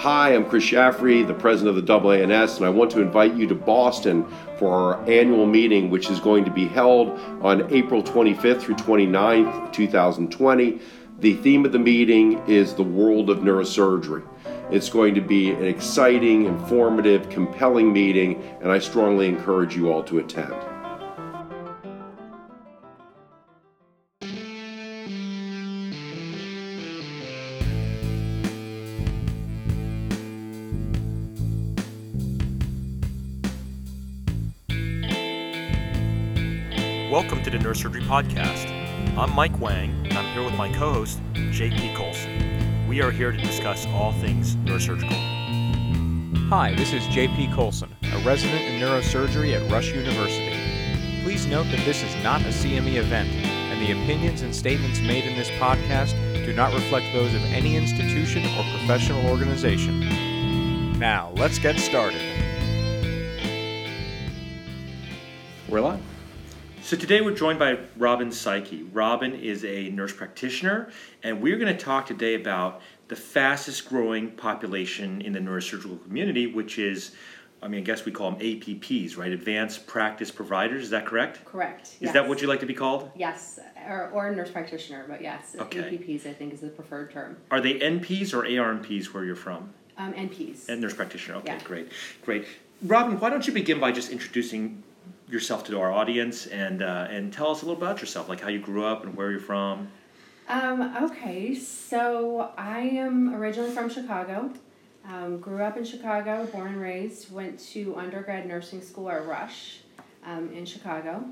Hi, I'm Chris Shaffrey, the president of the AANS, and I want to invite you to Boston for our annual meeting, which is going to be held on April 25th through 29th, 2020. The theme of the meeting is the world of neurosurgery. It's going to be an exciting, informative, compelling meeting, and I strongly encourage you all to attend. Neurosurgery Podcast. I'm Mike Wang, and I'm here with my co host, JP Colson. We are here to discuss all things neurosurgical. Hi, this is JP Colson, a resident in neurosurgery at Rush University. Please note that this is not a CME event, and the opinions and statements made in this podcast do not reflect those of any institution or professional organization. Now, let's get started. We're live. So, today we're joined by Robin Psyche. Robin is a nurse practitioner, and we're going to talk today about the fastest growing population in the neurosurgical community, which is, I mean, I guess we call them APPs, right? Advanced Practice Providers. Is that correct? Correct. Is yes. that what you like to be called? Yes, or, or nurse practitioner, but yes, Okay. APPs I think is the preferred term. Are they NPs or ARNPs where you're from? Um, NPs. And nurse practitioner. Okay, Yeah. great, great. Robin, why don't you begin by just introducing yourself to our audience and uh, and tell us a little about yourself, like how you grew up and where you're from. Um, okay, so I am originally from Chicago. Um, grew up in Chicago, born and raised. Went to undergrad nursing school at Rush um, in Chicago.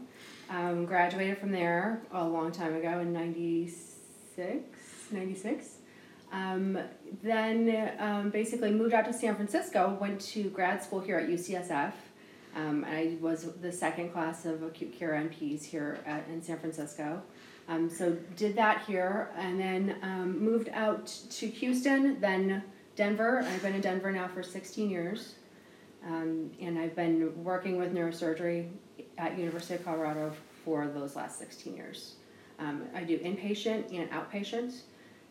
Um, graduated from there a long time ago in 96, 96. Um, then um, basically moved out to San Francisco, went to grad school here at UCSF. Um, I was the second class of acute care NPs here at, in San Francisco. Um, so did that here and then um, moved out to Houston, then Denver. I've been in Denver now for 16 years. Um, and I've been working with neurosurgery at University of Colorado for those last 16 years. Um, I do inpatient and outpatient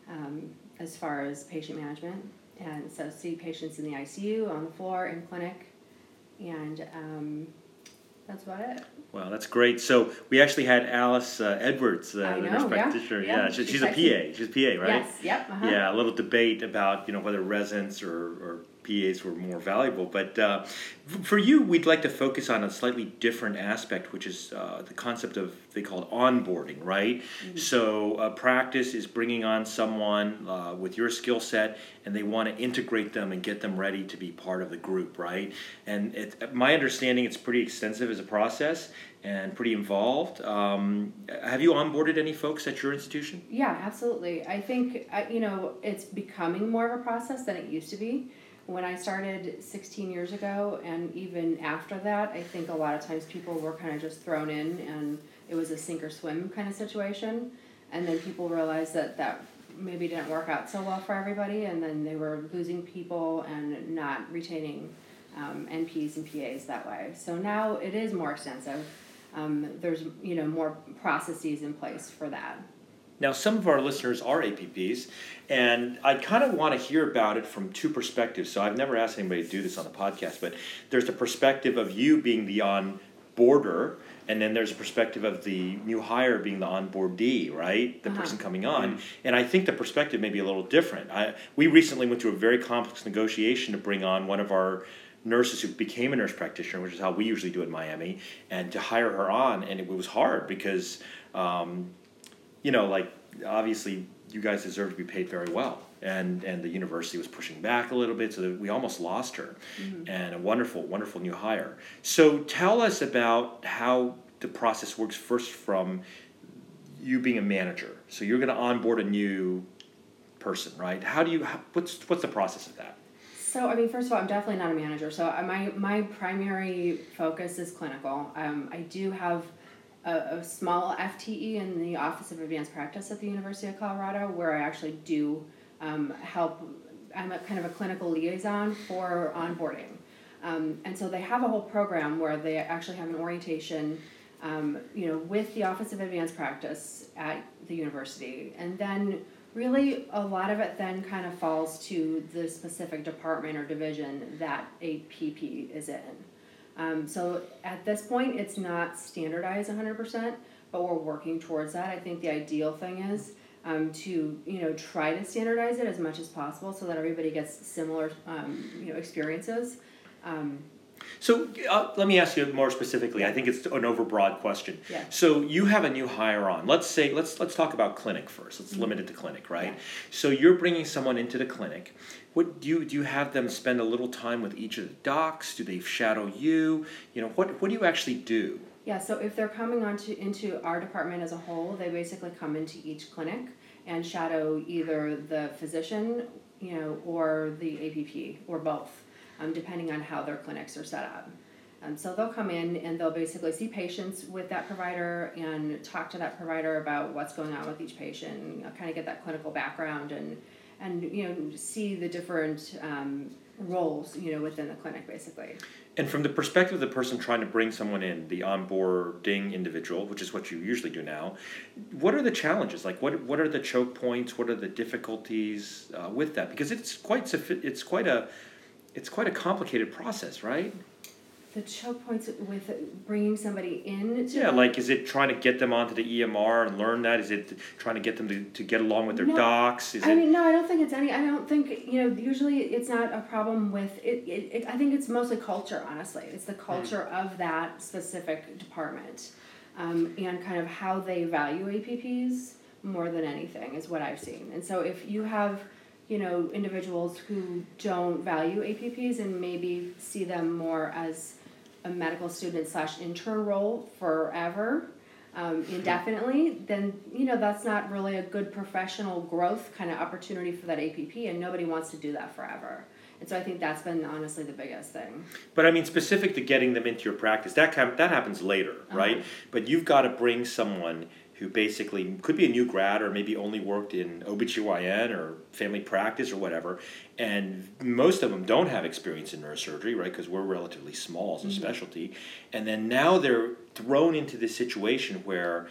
um, as far as patient management. And so see patients in the ICU, on the floor, in clinic. And um, that's about it. Wow, that's great. So we actually had Alice uh, Edwards, uh, the nurse practitioner. yeah, Yeah, she, she she's a PA. She's a PA, right? Yes, yep. Uh-huh. Yeah, a little debate about you know whether residents or, or PAs were more valuable. But uh, for you, we'd like to focus on a slightly different aspect, which is uh, the concept of they call it onboarding, right? So a practice is bringing on someone uh, with your skill set, and they want to integrate them and get them ready to be part of the group, right? And it, my understanding, it's pretty extensive as a process and pretty involved. Um, have you onboarded any folks at your institution? Yeah, absolutely. I think you know it's becoming more of a process than it used to be. When I started 16 years ago, and even after that, I think a lot of times people were kind of just thrown in, and it was a sink or swim kind of situation. And then people realized that that maybe didn't work out so well for everybody, and then they were losing people and not retaining um, NPs and PAs that way. So now it is more extensive. Um, there's you know more processes in place for that. Now, some of our listeners are APPs, and I kind of want to hear about it from two perspectives. So I've never asked anybody to do this on the podcast, but there's the perspective of you being the on boarder, and then there's a perspective of the new hire being the onboardee, right? The Uh-huh. person coming on. And I think the perspective may be a little different. I, we recently went through a very complex negotiation to bring on one of our nurses who became a nurse practitioner, which is how we usually do it in Miami, and to hire her on, and it was hard because, um, you know, like obviously you guys deserve to be paid very well, and and the university was pushing back a little bit, so that we almost lost her, and a wonderful, wonderful new hire. So tell us about how the process works first from you being a manager. So you're going to onboard a new person, right? How do you? How, what's what's the process of that? So, I mean, first of all, I'm definitely not a manager. So, uh, my my primary focus is clinical. Um, I do have a, a small FTE in the Office of Advanced Practice at the University of Colorado, where I actually do um, help. I'm a kind of a clinical liaison for onboarding, um, and so they have a whole program where they actually have an orientation. Um, you know, with the Office of Advanced Practice at the university, and then Really, a lot of it then kind of falls to the specific department or division that APP is in. Um, so at this point, it's not standardized hundred percent, but we're working towards that. I think the ideal thing is um, to you know try to standardize it as much as possible so that everybody gets similar um, you know experiences. Um, So uh, let me ask you more specifically. I think it's an overbroad question. Yeah. So you have a new hire on. Let's say let's let's talk about clinic first. Let's limit it to clinic, right? Yeah. So you're bringing someone into the clinic. What do you do? You have them spend a little time with each of the docs? Do they shadow you? You know what? What do you actually do? Yeah, so if they're coming onto into our department as a whole, they basically come into each clinic and shadow either the physician, you know, or the APP or both, um, depending on how their clinics are set up. Um, so they'll come in and they'll basically see patients with that provider and talk to that provider about what's going on with each patient, kind of get that clinical background and and you know see the different um, roles you know within the clinic basically. And from the perspective of the person trying to bring someone in, the onboarding individual, which is what you usually do now, what are the challenges? Like, what what are the choke points? What are the difficulties uh, with that? Because it's quite it's quite a it's quite a complicated process, right? The choke points with bringing somebody in. To Yeah, like is it trying to get them onto the EMR and learn that? Is it trying to get them to, to get along with their No, docs? Is I it mean, no, I don't think it's any. I don't think you know. Usually, it's not a problem with it. It, it I think it's mostly culture. Honestly, it's the culture of that specific department, um, and kind of how they value APPs more than anything is what I've seen. And so, if you have, you know, individuals who don't value APPs and maybe see them more as a medical student slash intern role forever um, indefinitely, then you know that's not really a good professional growth kind of opportunity for that APP, and nobody wants to do that forever. And so I think that's been honestly the biggest thing. But I mean, specific to getting them into your practice, that kind that happens later, right? But you've got to bring someone who basically could be a new grad or maybe only worked in OBGYN or family practice or whatever. And most of them don't have experience in neurosurgery, right? Because we're relatively small as a specialty. And then now they're thrown into this situation where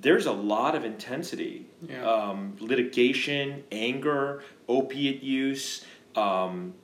there's a lot of intensity Yeah. um, litigation, anger, opiate use. Um,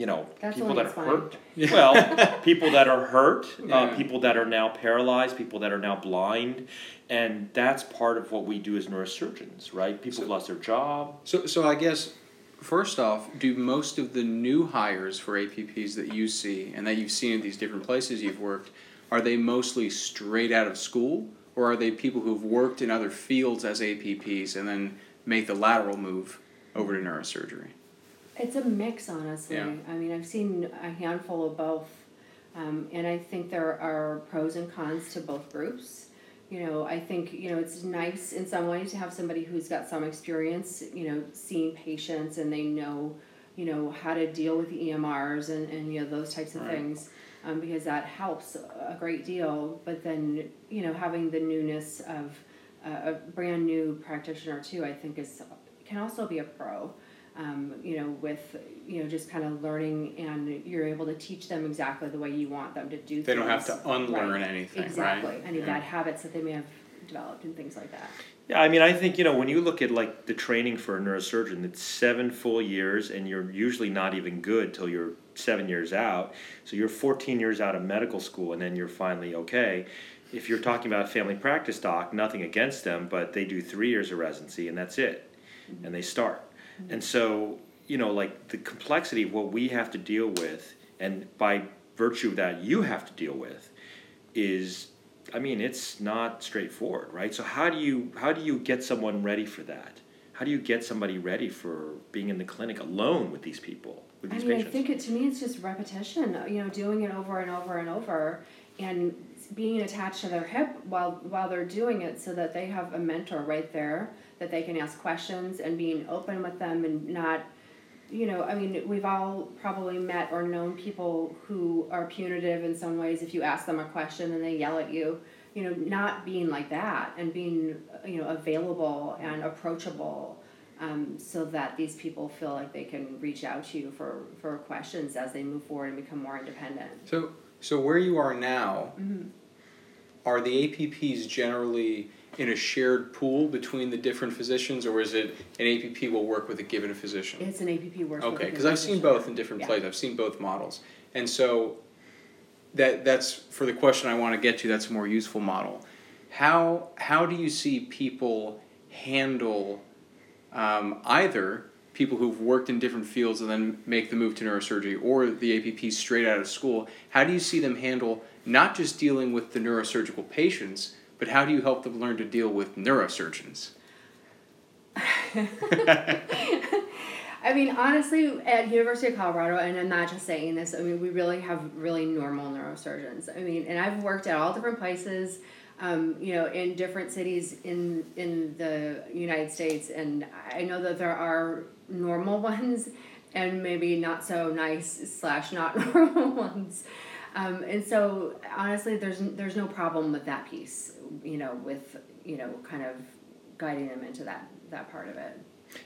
you know, That's people that are fine. hurt. Well, people that are hurt, uh, people that are now paralyzed, people that are now blind, and that's part of what we do as neurosurgeons, right? People So- have lost their job. So, so I guess first off, do most of the new hires for APPs that you see and that you've seen at these different places you've worked, are they mostly straight out of school, or are they people who've worked in other fields as APPs and then make the lateral move over to neurosurgery? It's a mix, honestly. Yeah. I mean, I've seen a handful of both, um, and I think there are pros and cons to both groups. You know, I think you know it's nice in some ways to have somebody who's got some experience. You know, seeing patients and they know, you know, how to deal with the EMRs and and you know those types of Right. things. Um, because that helps a great deal, but then you know having the newness of a, a brand new practitioner too, I think is can also be a pro um, you know, with you know just kind of learning, and you're able to teach them exactly the way you want them to do. Things. They don't have to unlearn Right. anything, Exactly, right? any Yeah. bad habits that they may have developed and things like that. Yeah, I mean, I think you know when you look at like the training for a neurosurgeon, it's seven full years, and you're usually not even good till you're seven years out. So you're 14 years out of medical school, and then you're finally okay. If you're talking about a family practice doc, nothing against them, but they do three years of residency, and that's it, and they start. Mm-hmm. And so you know, like the complexity of what we have to deal with, and by virtue of that, you have to deal with, is I mean, it's not straightforward, right? So how do you how do you get someone ready for that? How do you get somebody ready for being in the clinic alone with these people, with I these mean, I think it to me it's just repetition. You know, doing it over and over and over, and being attached to their hip while while they're doing it, so that they have a mentor right there that they can ask questions and being open with them and not. You know, I mean, we've all probably met or known people who are punitive in some ways. If you ask them a question and they yell at you, you know, not being like that and being, you know, available and approachable um, so that these people feel like they can reach out to you for, for questions as they move forward and become more independent. So, so where you are now, Mm-hmm. Are the APPs generally in a shared pool between the different physicians, or is it an APP will work with a given physician? It's an APP work. Okay, because I've seen both in different Yeah. places. I've seen both models, and so that that's for the question I want to get to. That's a more useful model. How how do you see people handle um, either people who've worked in different fields and then make the move to neurosurgery, or the APP straight out of school? How do you see them handle not just dealing with the neurosurgical patients, but how do you help them learn to deal with neurosurgeons? I mean, honestly, at University of Colorado, and I'm not just saying this. I mean, we really have really normal neurosurgeons. I mean, and I've worked at all different places, um, you know, in different cities in in the United States, and I know that there are normal ones, and maybe not so nice slash not normal ones. Um, and so, honestly, there's there's no problem with that piece, you know, with you know, kind of guiding them into that that part of it.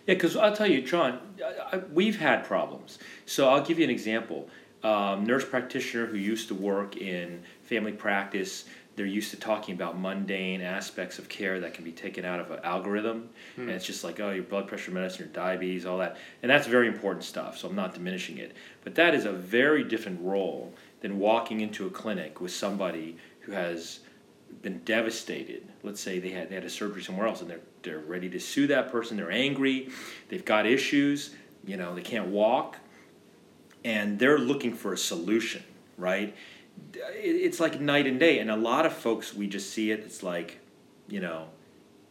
Yeah, because I'll tell you, John, I, I, we've had problems. So I'll give you an example. Um, nurse practitioner who used to work in family practice, they're used to talking about mundane aspects of care that can be taken out of an algorithm. And it's just like, oh, your blood pressure medicine, your diabetes, all that. And that's very important stuff, so I'm not diminishing it. But that is a very different role than walking into a clinic with somebody who has been devastated. Let's say they had they had a surgery somewhere else and they're they're ready to sue that person. They're angry. They've got issues. You know they can't walk, and they're looking for a solution. Right? It's like night and day. And a lot of folks we just see it. It's like, you know,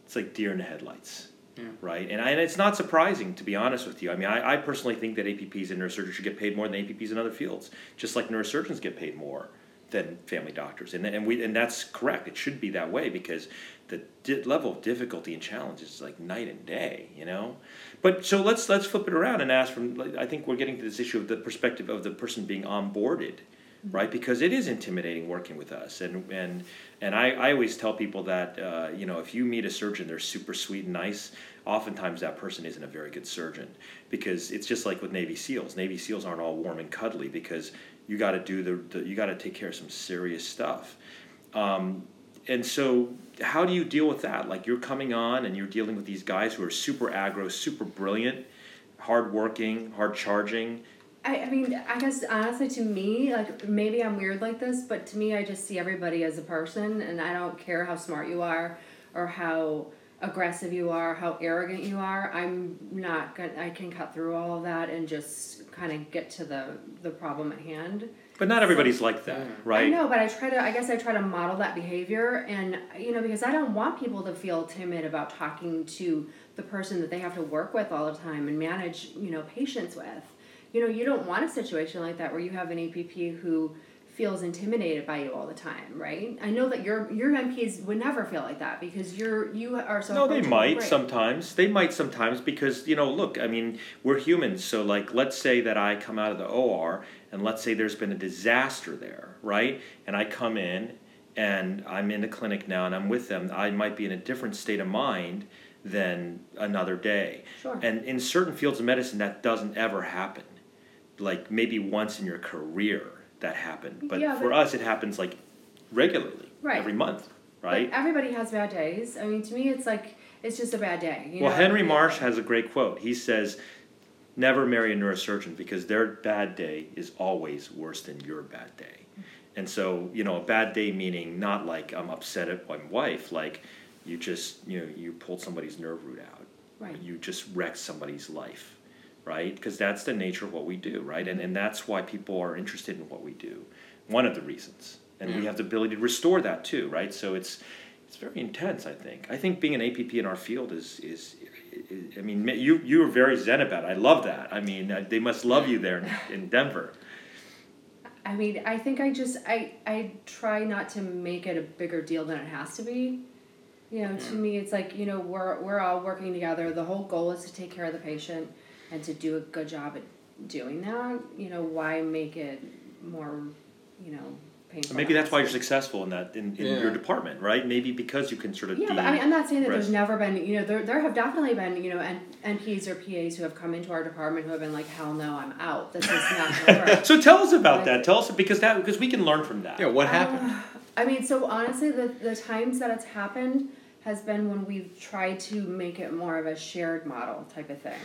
it's like deer in the headlights. Yeah. Right, and, I, and it's not surprising to be honest with you. I mean, I, I personally think that APPs and neurosurgeons should get paid more than APPs in other fields, just like neurosurgeons get paid more than family doctors, and and we and that's correct. It should be that way because the di- level of difficulty and challenge is like night and day, you know. But so let's let's flip it around and ask from. I think we're getting to this issue of the perspective of the person being onboarded, right? Because it is intimidating working with us, and and and I, I always tell people that uh, you know if you meet a surgeon, they're super sweet and nice. Oftentimes that person isn't a very good surgeon because it's just like with Navy SEALs. Navy SEAls aren't all warm and cuddly because you got to do the, the you got to take care of some serious stuff. Um, and so how do you deal with that like you're coming on and you're dealing with these guys who are super aggro super brilliant hardworking hard charging I, I mean, I guess honestly, to me, like maybe I'm weird like this, but to me, I just see everybody as a person, and I don't care how smart you are or how aggressive you are, how arrogant you are. I'm not gonna. I can cut through all of that and just kind of get to the the problem at hand. but not everybody's like that right I know, but I try to. I guess I try to model that behavior, and you know, because I don't want people to feel timid about talking to the person that they have to work with all the time and manage, you know, patients with. You know, you don't want a situation like that where you have an APP who feels intimidated by you all the time, right? I know that your your NPs would never feel like that because you're you are so. no they might great. sometimes they might sometimes because you know look i mean we're humans so like let's say that i come out of the or and let's say there's been a disaster there right and i come in and i'm in the clinic now and i'm with them i might be in a different state of mind than another day Sure. and in certain fields of medicine that doesn't ever happen like maybe once in your career that happened but Yeah, for but- us it happens like regularly Right. every month But right everybody has bad days. I mean, to me, it's like it's just a bad day. You well, know? Henry Marsh has a great quote. He says, "Never marry a neurosurgeon because their bad day is always worse than your bad day." Mm-hmm. And so, you know, a bad day meaning not like I'm upset at my wife, like you just, you know, you pulled somebody's nerve root out. Right. You just wrecked somebody's life, right? Because that's the nature of what we do, right? And and that's why people are interested in what we do. One of the reasons. And we have the ability to restore that too, right? So it's it's very intense. I think. I think being an APP in our field is is. I mean, you you were very zen about it. I love that. I mean, uh, they must love you there in, in Denver. I mean, I think I just I I try not to make it a bigger deal than it has to be. You know, to me, it's like you know we're we're all working together. The whole goal is to take care of the patient and to do a good job at doing that. You know, why make it more, you know, painful? Maybe that's why you're successful in that in, in Yeah. your department, right? Maybe because you can sort of. Yeah, de- but I mean, I'm not saying that rest. there's never been, you know, there, there have definitely been, you know, N- NPs or PAs who have come into our department who have been like, hell no, I'm out. This is not so tell us about Like- that. Tell us because that because we can learn from that. Yeah, what happened? Uh, I mean, so honestly, the, the times that it's happened has been when we've tried to make it more of a shared model type of thing,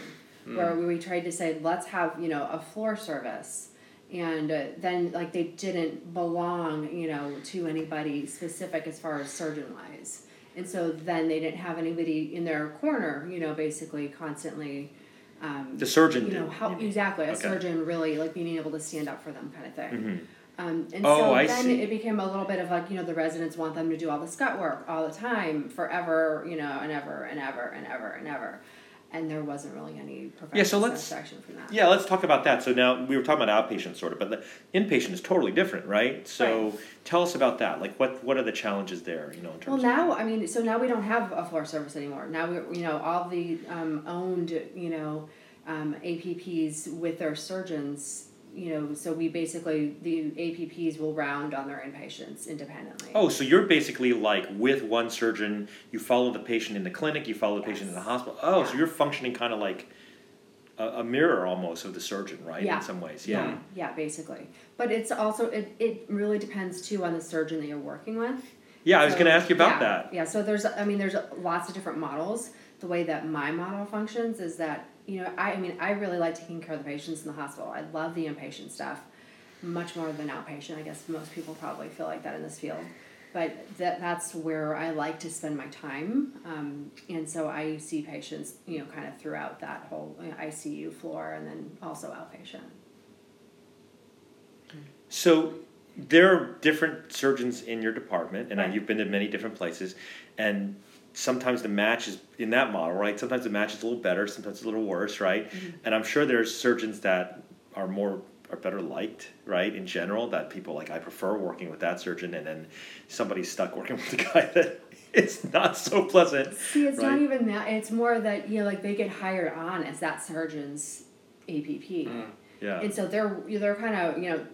where we tried to say, let's have you know a floor service, and uh, then like they didn't belong you know to anybody specific as far as surgeon wise, and so then they didn't have anybody in their corner, you know, basically constantly. Um, The surgeon you know did. how exactly a Okay. surgeon really like being able to stand up for them kind of thing. Mhm. Um, and Oh, so I then see. it became a little bit of like, you know, the residents want them to do all the scut work all the time, forever, you know, and ever and ever and ever and ever. And there wasn't really any professional Yeah, so let's- satisfaction from that. Yeah, let's talk about that. So now we were talking about outpatient sort of, but the inpatient is totally different, right? So Right. tell us about that. Like, what what are the challenges there? You know, in Well, terms now, I mean, so now we don't have a floor service anymore. Now we, you know, all the um, owned, you know, um, APPs with their surgeons, you know, so we basically, the APPs will round on their inpatients independently. Oh, so you're basically like with one surgeon. You follow the patient in the clinic. You follow the patient in the hospital. Oh, so you're functioning kind of like a, a mirror almost of the surgeon, right? Yeah. In some ways, Yeah, yeah. yeah, basically. But it's also it, it really depends too on the surgeon that you're working with. Yeah, I was going to ask you about yeah, that. Yeah, so there's I mean there's lots of different models. The way that my model functions is that you know I, I mean I really like taking care of the patients in the hospital. I love the inpatient stuff much more than outpatient. I guess most people probably feel like that in this field. But that that's where I like to spend my time, um, and so I see patients, you know, kind of throughout that whole ICU floor, and then also outpatient. So there are different surgeons in your department, and I you've been to many different places, and sometimes the match is in that model, right? Sometimes the match is a little better, sometimes it's a little worse, right? Mm-hmm. And I'm sure there's surgeons that are more are better liked, right? In general, that people like I prefer working with that surgeon, and then somebody's stuck working with the guy that it's not so pleasant. See, it's not even that. It's more that you know, like they get hired on as that surgeon's APP, mm, Yeah. and so they're they're kind of you know,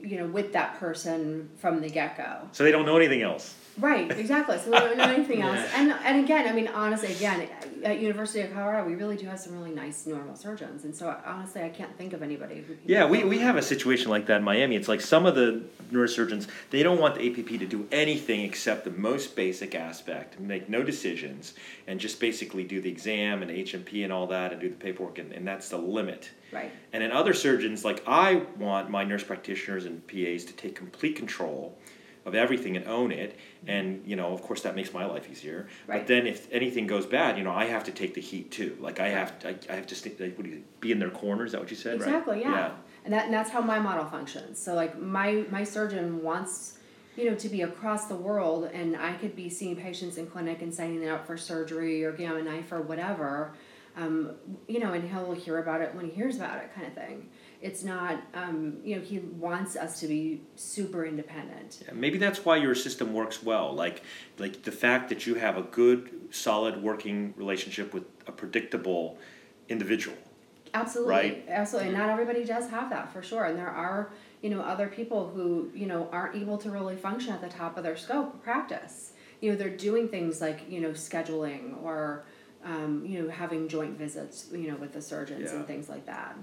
you know, with that person from the get go. so they don't know anything else. Right, exactly. So we don't know anything else. And and again, I mean, honestly, again, at University of Colorado, we really do have some really nice normal surgeons, and so honestly, I can't think of anybody who. Yeah, we, we have a situation like that in Miami. It's like some of the neurosurgeons, they don't want the APP to do anything except the most basic aspect, make no decisions, and just basically do the exam and H&P and all that and do the paperwork, and, and that's the limit. Right. And in other surgeons, like I want my nurse practitioners and PAs to take complete control of everything and own it. And, you know, of course, that makes my life easier. But then if anything goes bad, you know, I have to take the heat too. Like I have to, I, I have to stay, like, what do you, be in their corner. Is that what you said? Exactly, right? yeah. And that and that's how my model functions. So like my my surgeon wants you know to be across the world and I could be seeing patients in clinic and signing them up for surgery or gamma knife or whatever. Um, you know, and he'll hear about it when he hears about it kind of thing. It's not um, you know, he wants us to be super independent. Yeah, maybe that's why your system works well. Like, like the fact that you have a good, solid working relationship with a predictable individual. Absolutely, Right. absolutely. Not everybody does have that for sure, and there are you know other people who you know aren't able to really function at the top of their scope of practice. You know they're doing things like you know scheduling or um, you know having joint visits you know with the surgeons Yeah. and things like that.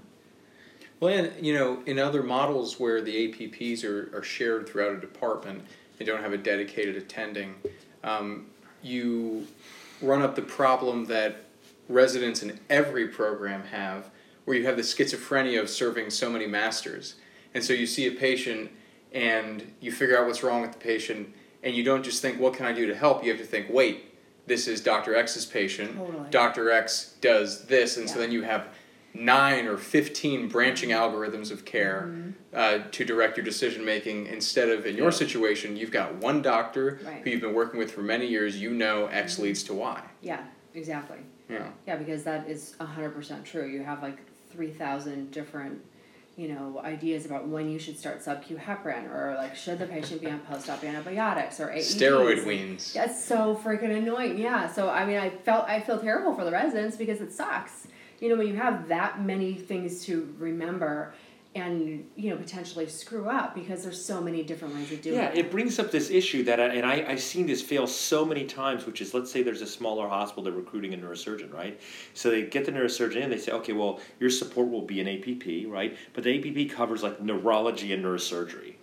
Well, and you know, in other models where the APPs are, are shared throughout a department, and don't have a dedicated attending. Um, you run up the problem that residents in every program have, where you have the schizophrenia of serving so many masters, and so you see a patient and you figure out what's wrong with the patient, and you don't just think, "What can I do to help?" You have to think, "Wait, this is Doctor X's patient. Totally. Doctor X does this," and so then you have nine or 15 branching algorithms of care Mm-hmm. uh, to direct your decision making instead of in your situation you've got one doctor Right. who you've been working with for many years you know x leads to y Yeah, exactly. yeah Yeah, because that is hundred percent true. You have like three thousand different, you know, ideas about when you should start sub Q heparin or like should the patient be on post op antibiotics or AEDs. steroid weans That's so freaking annoying. Yeah. So I mean, I felt I feel terrible for the residents because it sucks. You know, when you have that many things to remember, and you know potentially screw up because there's so many different ways of doing Yeah, it. Yeah, it brings up this issue that, I, and I, I've seen this fail so many times, which is let's say there's a smaller hospital, they're recruiting a neurosurgeon, right? So they get the neurosurgeon in, they say, okay, well, your support will be an APP, right? But the APP covers like neurology and neurosurgery.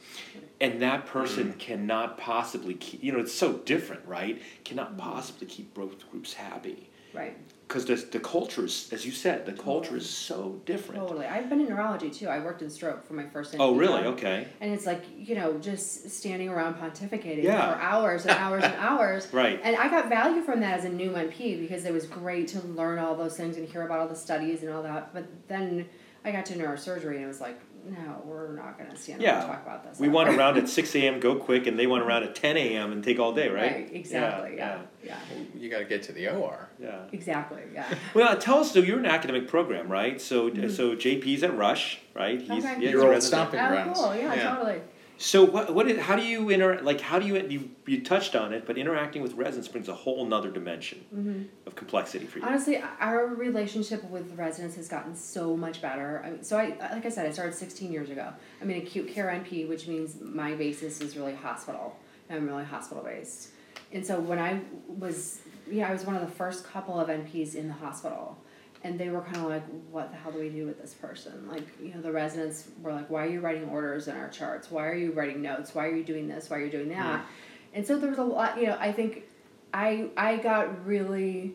and that person mm-hmm. cannot possibly keep you know it's so different right cannot mm-hmm. possibly keep both groups happy Right. Because the, the culture is as you said the mm-hmm. culture is so different Totally. I've been in neurology too. I worked in stroke for my first. oh really job. okay And it's like you know just standing around pontificating Yeah. for hours and hours and hours. right And I got value from that as a new NP because it was great to learn all those things and hear about all the studies and all that. But then I got to neurosurgery and it was like, no, we're not going to stand Yeah. around and talk about this. we ever. want around at 6 a.m go quick and they want around at 10 a.m and take all day right exactly. Yeah. Yeah. You got to get to the OR. yeah Exactly. Yeah. well tell us so you're an academic program right so so jp's at rush right he's Mm-hmm. Okay. yeah, he's Your a old resident. stomping oh, grounds. cool. Yeah, Yeah. Totally. So what what is, how do you inter like how do you you you touched on it but interacting with residents brings a whole nother dimension Mm-hmm. of complexity for you. Honestly, our relationship with residents has gotten so much better. So I, like I said, I started 16 years ago. I'm an acute care NP, which means my basis is really hospital. I'm really hospital based. And so when I was, yeah, I was one of the first couple of NPs in the hospital. And they were kind of like, what the hell do we do with this person? Like, you know, the residents were like, why are you writing orders in our charts? Why are you writing notes? Why are you doing this? Why are you doing that? Mm-hmm. And so there was a lot, you know, I think I I got really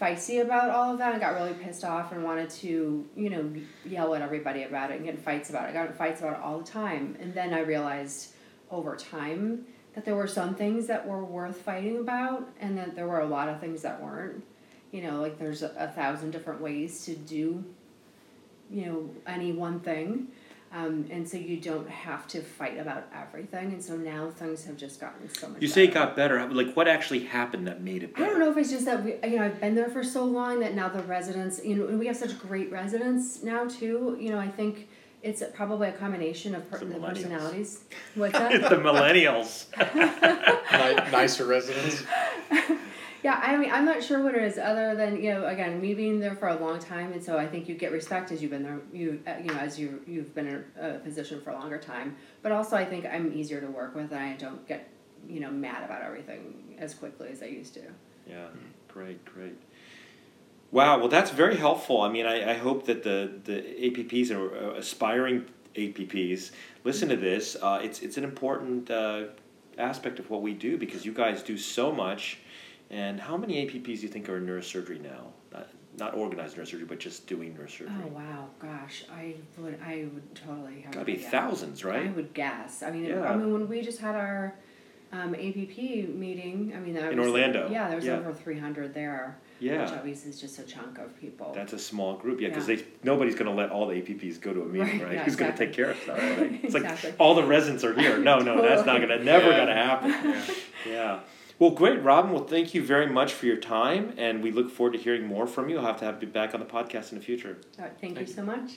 feisty about all of that and got really pissed off and wanted to, you know, yell at everybody about it and get in fights about it. I got in fights about it all the time. And then I realized over time that there were some things that were worth fighting about and that there were a lot of things that weren't. You know, like there's a, a thousand different ways to do, you know, any one thing. Um, and so you don't have to fight about everything. And so now things have just gotten so much You say it got better. Like what actually happened that made it better? I don't know if it's just that we, you know, I've been there for so long that now the residents, you know, and we have such great residents now too. You know, I think it's probably a combination of per- The the, personalities. What's the millennials. Ni- nicer residents. yeah, I mean, I'm not sure what it is other than you know, again, me being there for a long time, and so I think you get respect as you've been there. You, uh, you know, as you you've been in a position for a longer time. But also, I think I'm easier to work with, and I don't get you know mad about everything as quickly as I used to. Yeah, great, great. Wow, well, that's very helpful. I mean, I, I hope that the, the APPs or uh, aspiring APPs listen to this. Uh, it's, it's an important uh, aspect of what we do because you guys do so much. And how many APPs do you think are in neurosurgery now? Not, not organized neurosurgery, but just doing neurosurgery. Oh wow, gosh, I would I would totally have. Gotta be guess. thousands, I right? would guess. I mean, Yeah. I mean, when we just had our um, APP meeting, I mean, that In was, Orlando, Yeah, there was yeah. over three hundred there. Yeah. Which obviously is just a chunk of people. that's a small group. Yeah, because Yeah. they nobody's going to let all the APPs go to a meeting, Right, right? yeah, Who's going to take care of stuff? Right? It's Exactly. like all the residents are here. No, no, that's not going to never going to happen. Yeah. Well, great, Robin. Well, thank you very much for your time, and we look forward to hearing more from you. I'll have to have you back on the podcast in the future. All right, thank, Thank you you. so much.